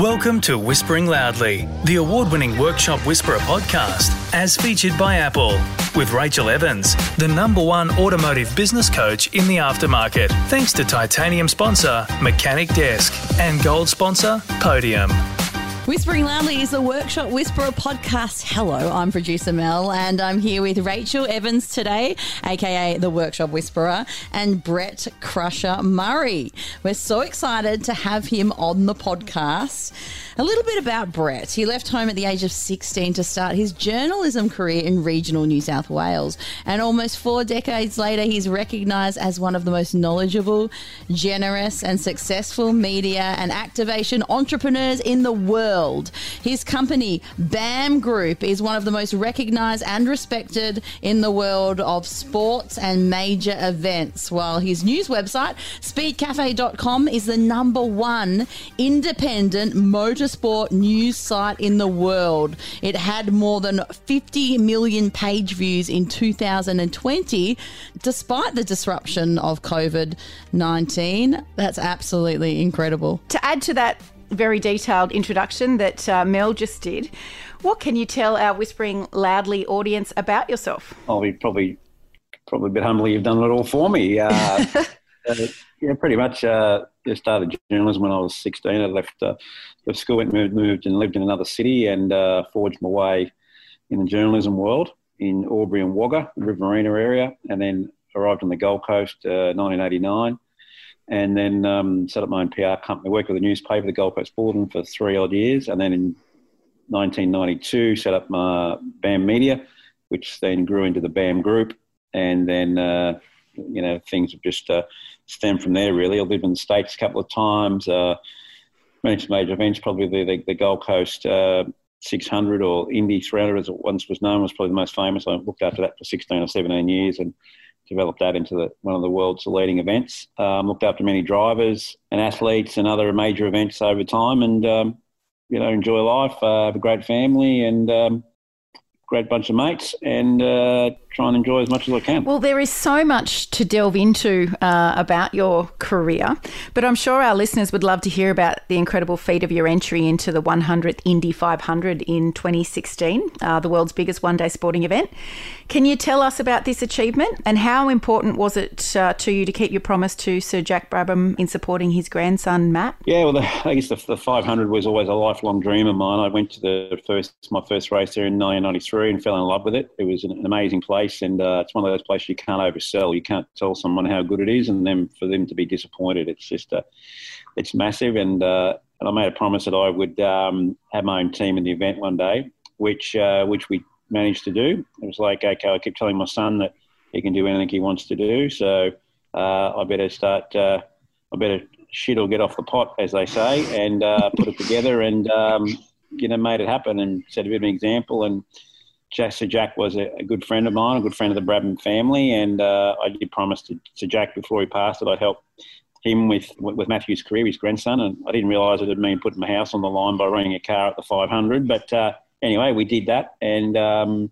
Welcome to Whispering Loudly, the award winning Workshop Whisperer podcast, as featured by Apple, with Rachel Evans, the number one automotive business coach in the aftermarket, thanks to titanium sponsor Mechanic Desk and gold sponsor Podium. Whispering Loudly is the Workshop Whisperer podcast. Hello, I'm producer Mel, and I'm here with Rachel Evans today, aka the Workshop Whisperer, and Brett Crusher Murray. We're so excited to have him on the podcast. A little bit about Brett. He left home at the age of 16 to start his journalism career in regional New South Wales. And almost four decades later, he's recognised as one of the most knowledgeable, generous, and successful media and activation entrepreneurs in the world. His company, BAM Group, is one of the most recognised and respected in the world of sports and major events, while his news website, speedcafe.com, is the number one independent motorsport news site in the world. It had more than 50 million page views in 2020, despite the disruption of COVID 19. That's absolutely incredible. To add to that very detailed introduction that uh, Mel just did, what can you tell our Whispering Loudly audience about yourself? I'll be probably probably a bit humbly you've done it all for me. Uh, uh, yeah, pretty much. Uh, I started journalism when I was 16. I left uh, left school, went moved, moved and lived in another city, and uh, forged my way in the journalism world in Albury and Wagga, the Riverina area, and then arrived on the Gold Coast uh, 1989, and then um, set up my own PR company. Worked with a newspaper, the Gold Coast Bulletin, for three odd years, and then in 1992 set up my BAM Media, which then grew into the BAM Group, and then uh, you know things have just uh, stemmed from there. Really, I lived in the states a couple of times. Uh, managed major events, probably the, the, the Gold Coast uh, 600 or Indy 300, as it once was known, was probably the most famous. I looked after that for 16 or 17 years and developed that into the, one of the world's leading events. Um, looked after many drivers and athletes and other major events over time, and um, you know enjoy life. Uh, have a great family, and um, great bunch of mates and uh, try and enjoy as much as I can. Well, there is so much to delve into uh, about your career, but I'm sure our listeners would love to hear about the incredible feat of your entry into the 100th Indy 500 in 2016, uh, the world's biggest one day sporting event. Can you tell us about this achievement and how important was it uh, to you to keep your promise to Sir Jack Brabham in supporting his grandson Matt? Yeah, well, the, I guess the, the 500 was always a lifelong dream of mine. I went to the first my first race there in 1993 and fell in love with it. It was an, amazing place, and uh, it's one of those places you can't oversell. You can't tell someone how good it is, and then for them to be disappointed, it's just uh, it's massive. And uh, and I made a promise that I would um, have my own team in the event one day, which uh, which we managed to do. It was like, okay, I keep telling my son that he can do anything he wants to do. So uh, I better start, uh, I better shit or get off the pot, as they say, and uh, put it together and, um, you know, made it happen and set a bit of an example. And Sir Jack was a, a, good friend of mine, a good friend of the Brabham family. And uh, I did promise to, to Jack before he passed that I'd help him with with Matthew's career, his grandson, and I didn't realise it would mean putting my house on the line by renting a car at the 500. But uh, anyway, we did that, and um,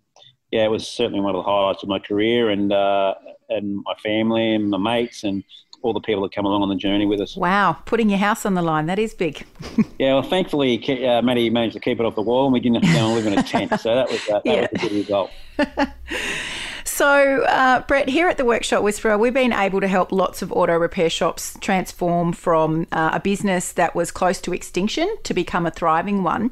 yeah, it was certainly one of the highlights of my career, and uh, and my family and my mates and all the people that come along on the journey with us. Wow, putting your house on the line, that is big. yeah, well, thankfully, uh, Matty managed to keep it off the wall and we didn't have to go and live in a tent. So that was, uh, that yeah. was a good result. So, uh, Brett, here at the Workshop Whisperer, we've been able to help lots of auto repair shops transform from uh, a business that was close to extinction to become a thriving one.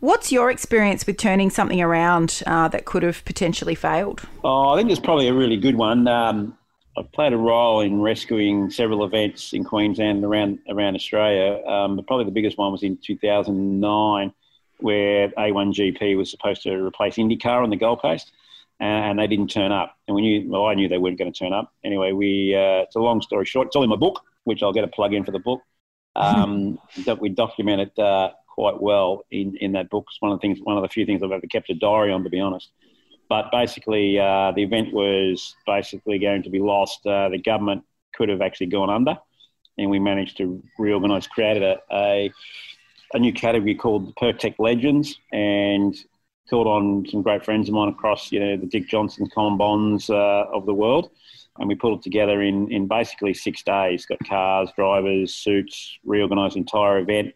What's your experience with turning something around uh, that could have potentially failed? Oh, I think it's probably a really good one. Um, I've played a role in rescuing several events in Queensland and around around Australia. Um, but probably the biggest one was in 2009, where A1GP was supposed to replace IndyCar on the Gold Coast and they didn't turn up. And we knew, well, I knew they weren't going to turn up. Anyway, we, uh, it's a long story short. It's all in my book, which I'll get a plug in for the book. Um, that we documented uh, quite well in, in that book. It's one of the things, one of the few things I've ever kept a diary on, to be honest. But basically, uh, the event was basically going to be lost. Uh, the government could have actually gone under, and we managed to reorganise, created a, a, a new category called the Pirtek Legends, and called on some great friends of mine across, you know, the Dick Johnson, Colin Bonds uh, of the world. And we pulled it together in, in basically six days. Got cars, drivers, suits, reorganised entire event.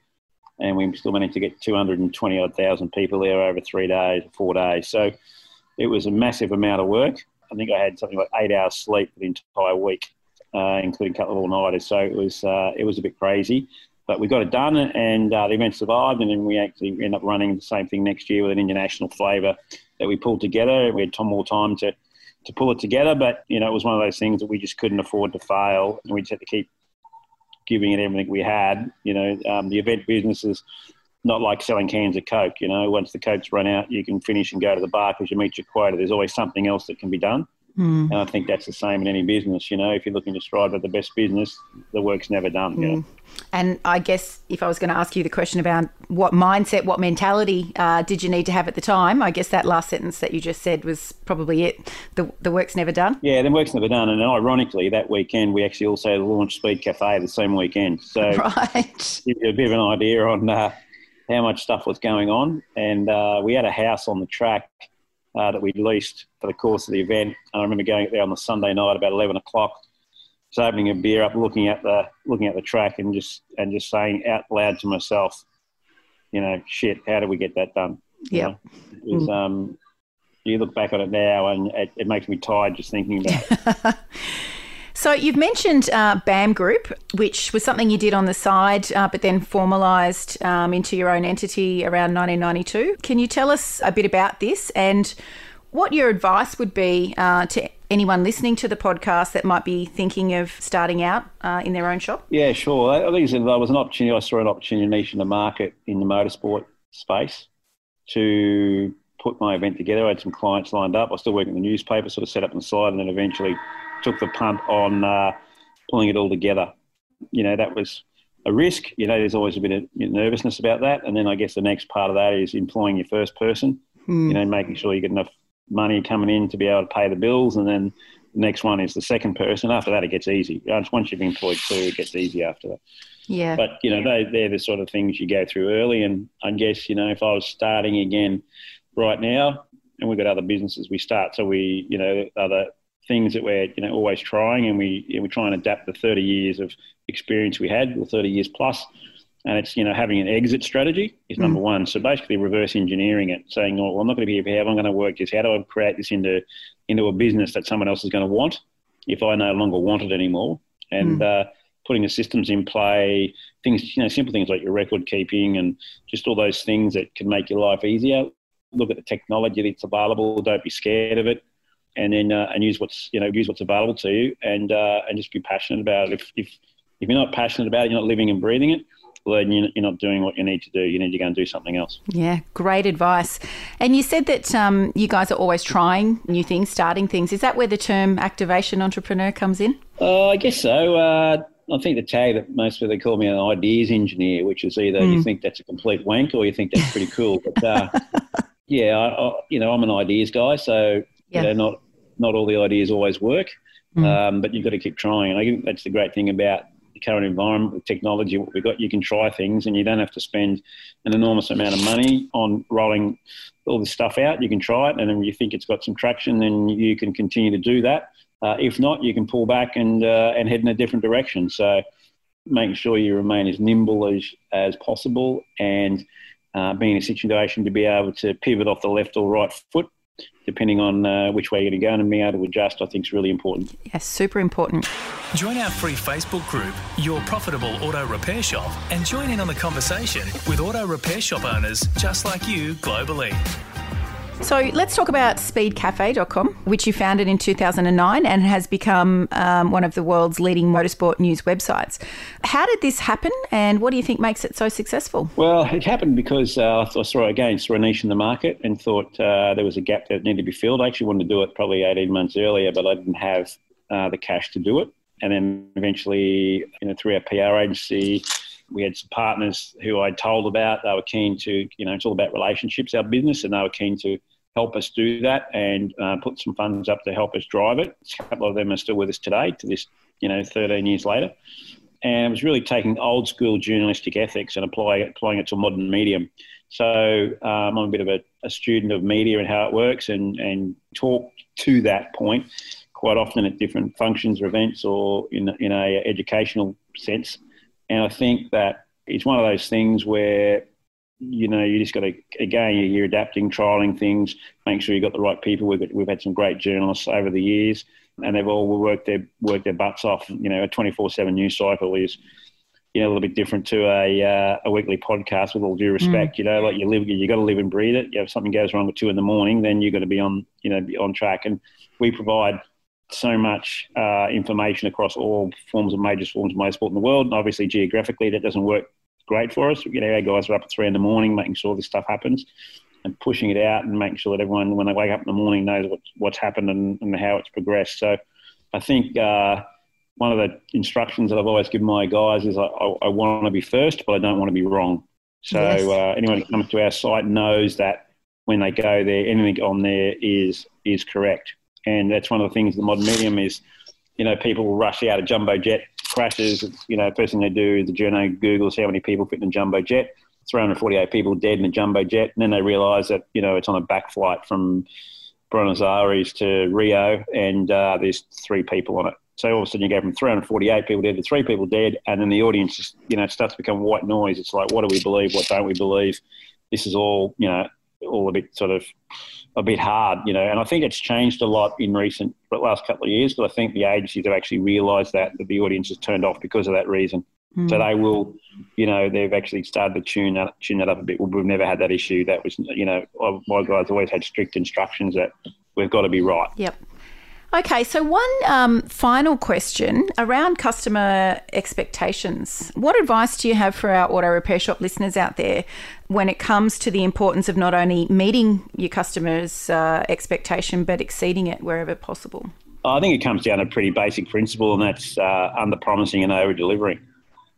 and we still managed to get 220 odd thousand people there over three days, four days. So it was a massive amount of work. I think I had something like eight hours sleep the entire week, uh, including a couple of all-nighters. So it was uh, it was a bit crazy, but we got it done, and uh, the event survived. And then we actually ended up running the same thing next year with an international flavour that we pulled together. We had Tom more time to to pull it together, but you know it was one of those things that we just couldn't afford to fail, and we just had to keep giving it everything we had. You know, um, the event business is not like selling cans of Coke. You know, once the Coke's run out, you can finish and go to the bar because you meet your quota. There's always something else that can be done. Mm. And I think that's the same in any business. You know, if you're looking to strive at the best business, the work's never done. Mm. And I guess if I was going to ask you the question about what mindset, what mentality uh, did you need to have at the time, I guess that last sentence that you just said was probably it. The, the work's never done. Yeah, the work's never done. And ironically, that weekend we actually also launched Speed Cafe the same weekend. So right. give you a bit of an idea on uh, how much stuff was going on. And uh, we had a house on the track uh, that we leased for the course of the event. And I remember going there on the Sunday night about 11 o'clock, just opening a beer up, looking at the looking at the track, and just and just saying out loud to myself, you know, shit, how did we get that done? Yeah. You, know, um, you look back on it now, and it, it makes me tired just thinking about. it. So you've mentioned uh, BAM Group, which was something you did on the side, uh, but then formalised um, into your own entity around 1992. Can you tell us a bit about this and what your advice would be uh, to anyone listening to the podcast that might be thinking of starting out uh, in their own shop? Yeah, sure. I think there was an opportunity. I saw an opportunity niche in the market in the motorsport space to put my event together. I had some clients lined up. I was still working in the newspaper, sort of set up on the side, and then eventually took the punt on uh, pulling it all together. You know, that was a risk. You know, there's always a bit of nervousness about that. And then I guess the next part of that is employing your first person, mm. you know, making sure you get enough money coming in to be able to pay the bills. And then the next one is the second person. After that, it gets easy. Once you've employed two, it gets easy after that. Yeah. But, you know, they, they're the sort of things you go through early. And I guess, you know, if I was starting again right now, and we've got other businesses we start, so we, you know, other things that we're you know always trying, and we you know, we try and adapt the 30 years of experience we had, or 30 years plus, and it's you know having an exit strategy is number mm. one. So basically, reverse engineering it, saying, "Well, I'm not going to be here. i'm going to work this? How do I create this into into a business that someone else is going to want if I no longer want it anymore?" And mm. uh, putting the systems in play, things you know, simple things like your record keeping and just all those things that can make your life easier. Look at the technology that's available. Don't be scared of it and then uh, and use what's you know use what's available to you and uh, and just be passionate about it. If, if if you're not passionate about it, you're not living and breathing it. Well, then you're not doing what you need to do. You need to go and do something else. Yeah, great advice. And you said that um, you guys are always trying new things, starting things. Is that where the term activation entrepreneur comes in? Uh, I guess so. Uh, I think the tag that most people call me an ideas engineer, which is either mm. you think that's a complete wank or you think that's pretty cool. But uh, yeah, I, I, you know, I'm an ideas guy, so yeah. you know, not not all the ideas always work, mm. um, but you've got to keep trying. And I think that's the great thing about the current environment with technology. What we've got, you can try things, and you don't have to spend an enormous amount of money on rolling all this stuff out. You can try it, and then you think it's got some traction, then you can continue to do that. Uh, if not, you can pull back and uh, and head in a different direction. So, making sure you remain as nimble as as possible and uh, be in a situation to be able to pivot off the left or right foot depending on uh, which way you're going to go and being able to adjust, I think is really important. Yes, super important. Join our free Facebook group, Your Profitable Auto Repair Shop, and join in on the conversation with auto repair shop owners just like you globally. So let's talk about speedcafe.com, which you founded in 2009 and has become um, one of the world's leading motorsport news websites. How did this happen and what do you think makes it so successful? Well, it happened because uh, I saw, again, saw a niche in the market and thought uh, there was a gap that needed to be filled. I actually wanted to do it probably 18 months earlier, but I didn't have uh, the cash to do it. And then eventually, you know, through our PR agency, we had some partners who I told about. They were keen to, you know, it's all about relationships, our business, and they were keen to help us do that and uh, put some funds up to help us drive it. A couple of them are still with us today, to this, you know, 13 years later. And it was really taking old school journalistic ethics and applying it, applying it to a modern medium. So um, I'm a bit of a, a, student of media and how it works, and and talk to that point quite often at different functions or events or in in a educational sense. And I think that it's one of those things where you know you just got to again you're adapting, trialing things, make sure you have got the right people. We've got, we've had some great journalists over the years, and they've all worked their worked their butts off. You know, a twenty four seven news cycle is you know, a little bit different to a uh, a weekly podcast. With all due respect, mm. you know, like you live, you got to live and breathe it. You know, if something goes wrong at two in the morning, then you've got to be on, you know, be on track. And we provide so much uh, information across all forms of major forms of motorsport in the world. And obviously, geographically, that doesn't work great for us. You know, our guys are up at three in the morning making sure this stuff happens and pushing it out and making sure that everyone, when they wake up in the morning, knows what's, what's happened and, and how it's progressed. So I think. Uh, one of the instructions that I've always given my guys is I, I, I want to be first, but I don't want to be wrong. So yes. uh, anyone that comes to our site knows that when they go there, anything on there is is correct. And that's one of the things the modern medium is, you know, people rush out of jumbo jet crashes. You know, first thing they do, is the journal Googles how many people fit in a jumbo jet. 348 people dead in a jumbo jet, and then they realise that you know it's on a back flight from Buenos Aires to Rio, and uh, there's three people on it. So all of a sudden you go from 348 people dead to three people dead, and then the audience, you know, starts to become white noise. It's like, what do we believe? What don't we believe? This is all, you know, all a bit sort of a bit hard, you know. And I think it's changed a lot in recent last couple of years. But I think the agencies have actually realised that that the audience is turned off because of that reason. Mm. So they will, you know, they've actually started to tune that tune that up a bit. We've never had that issue. That was, you know, my guys always had strict instructions that we've got to be right. Yep. Okay, so one um, final question around customer expectations. What advice do you have for our auto repair shop listeners out there when it comes to the importance of not only meeting your customers' uh, expectation but exceeding it wherever possible? I think it comes down to a pretty basic principle, and that's uh, under promising and over delivering.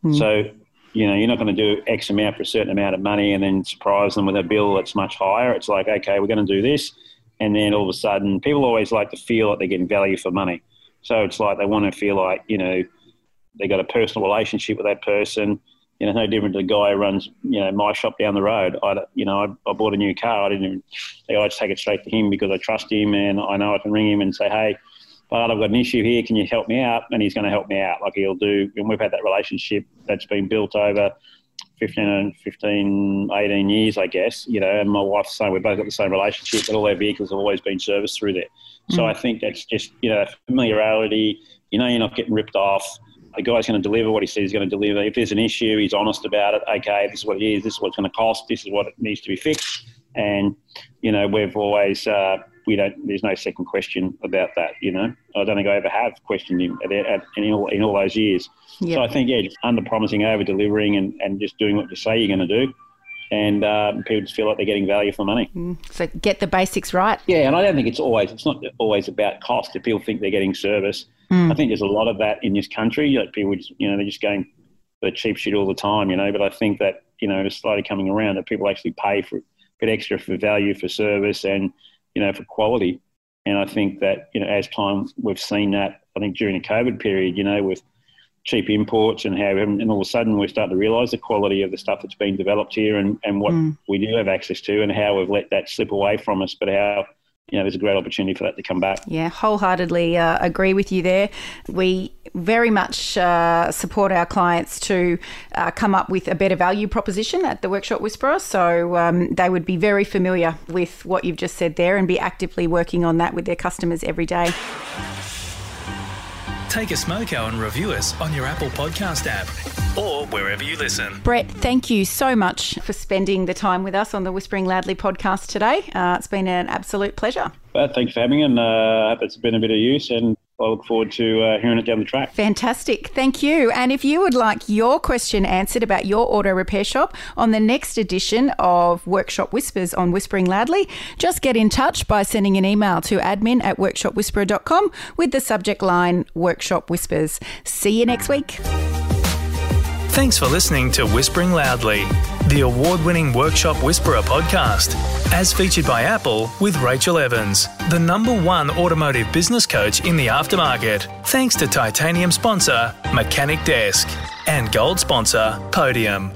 Mm. So, you know, you're not going to do X amount for a certain amount of money and then surprise them with a bill that's much higher. It's like, okay, we're going to do this and then all of a sudden, people always like to feel like they're getting value for money. So it's like they want to feel like you know they got a personal relationship with that person. You know, no different to the guy who runs you know my shop down the road. I you know I, I bought a new car. I didn't even I just take it straight to him because I trust him and I know I can ring him and say, hey, but I've got an issue here. Can you help me out? And he's going to help me out. Like he'll do. And we've had that relationship that's been built over 15, 15, 18 years, I guess, you know, and my wife's saying we've both got the same relationship, but all our vehicles have always been serviced through there. So mm. I think that's just, you know, familiarity. You know, you're not getting ripped off. The guy's going to deliver what he says he's going to deliver. If there's an issue, he's honest about it. Okay, this is what it is. This is what it's going to cost. This is what it needs to be fixed. And, you know, we've always, uh, we don't. There's no second question about that. You know, I don't think I ever have questioned him at, at, in, all, in all those years. Yep. So I think yeah, under promising, over delivering, and, and just doing what you say you're going to do. And uh, people just feel like they're getting value for money. Mm. So get the basics right. Yeah, and I don't think it's always. It's not always about cost. If people think they're getting service, mm. I think there's a lot of that in this country. Like people, just, you know, they're just going for cheap shit all the time. You know, but I think that you know it's slowly coming around that people actually pay for a bit extra for value for service and you know, for quality. And I think that, you know, as time we've seen that, I think during the COVID period, you know, with cheap imports and how, and all of a sudden we're starting to realise the quality of the stuff that's been developed here and, and what mm. we do have access to and how we've let that slip away from us, but how you know, there's a great opportunity for that to come back. Yeah, wholeheartedly uh, agree with you there. We very much uh, support our clients to uh, come up with a better value proposition at the Workshop Whisperer. So um, they would be very familiar with what you've just said there and be actively working on that with their customers every day. Take a smoko and review us on your Apple Podcast app or wherever you listen. Brett, thank you so much for spending the time with us on the Whispering Loudly podcast today. Uh, it's been an absolute pleasure. Well, thanks for having me, and uh, hope it's been a bit of use. And I look forward to uh, hearing it down the track. Fantastic. Thank you. And if you would like your question answered about your auto repair shop on the next edition of Workshop Whispers on Whispering Loudly, just get in touch by sending an email to admin at workshopwhisperer.com with the subject line Workshop Whispers. See you next week. Thanks for listening to Whispering Loudly, the award winning Workshop Whisperer podcast, as featured by Apple with Rachel Evans, the number one automotive business coach in the aftermarket. Thanks to titanium sponsor Mechanic Desk and gold sponsor Podium.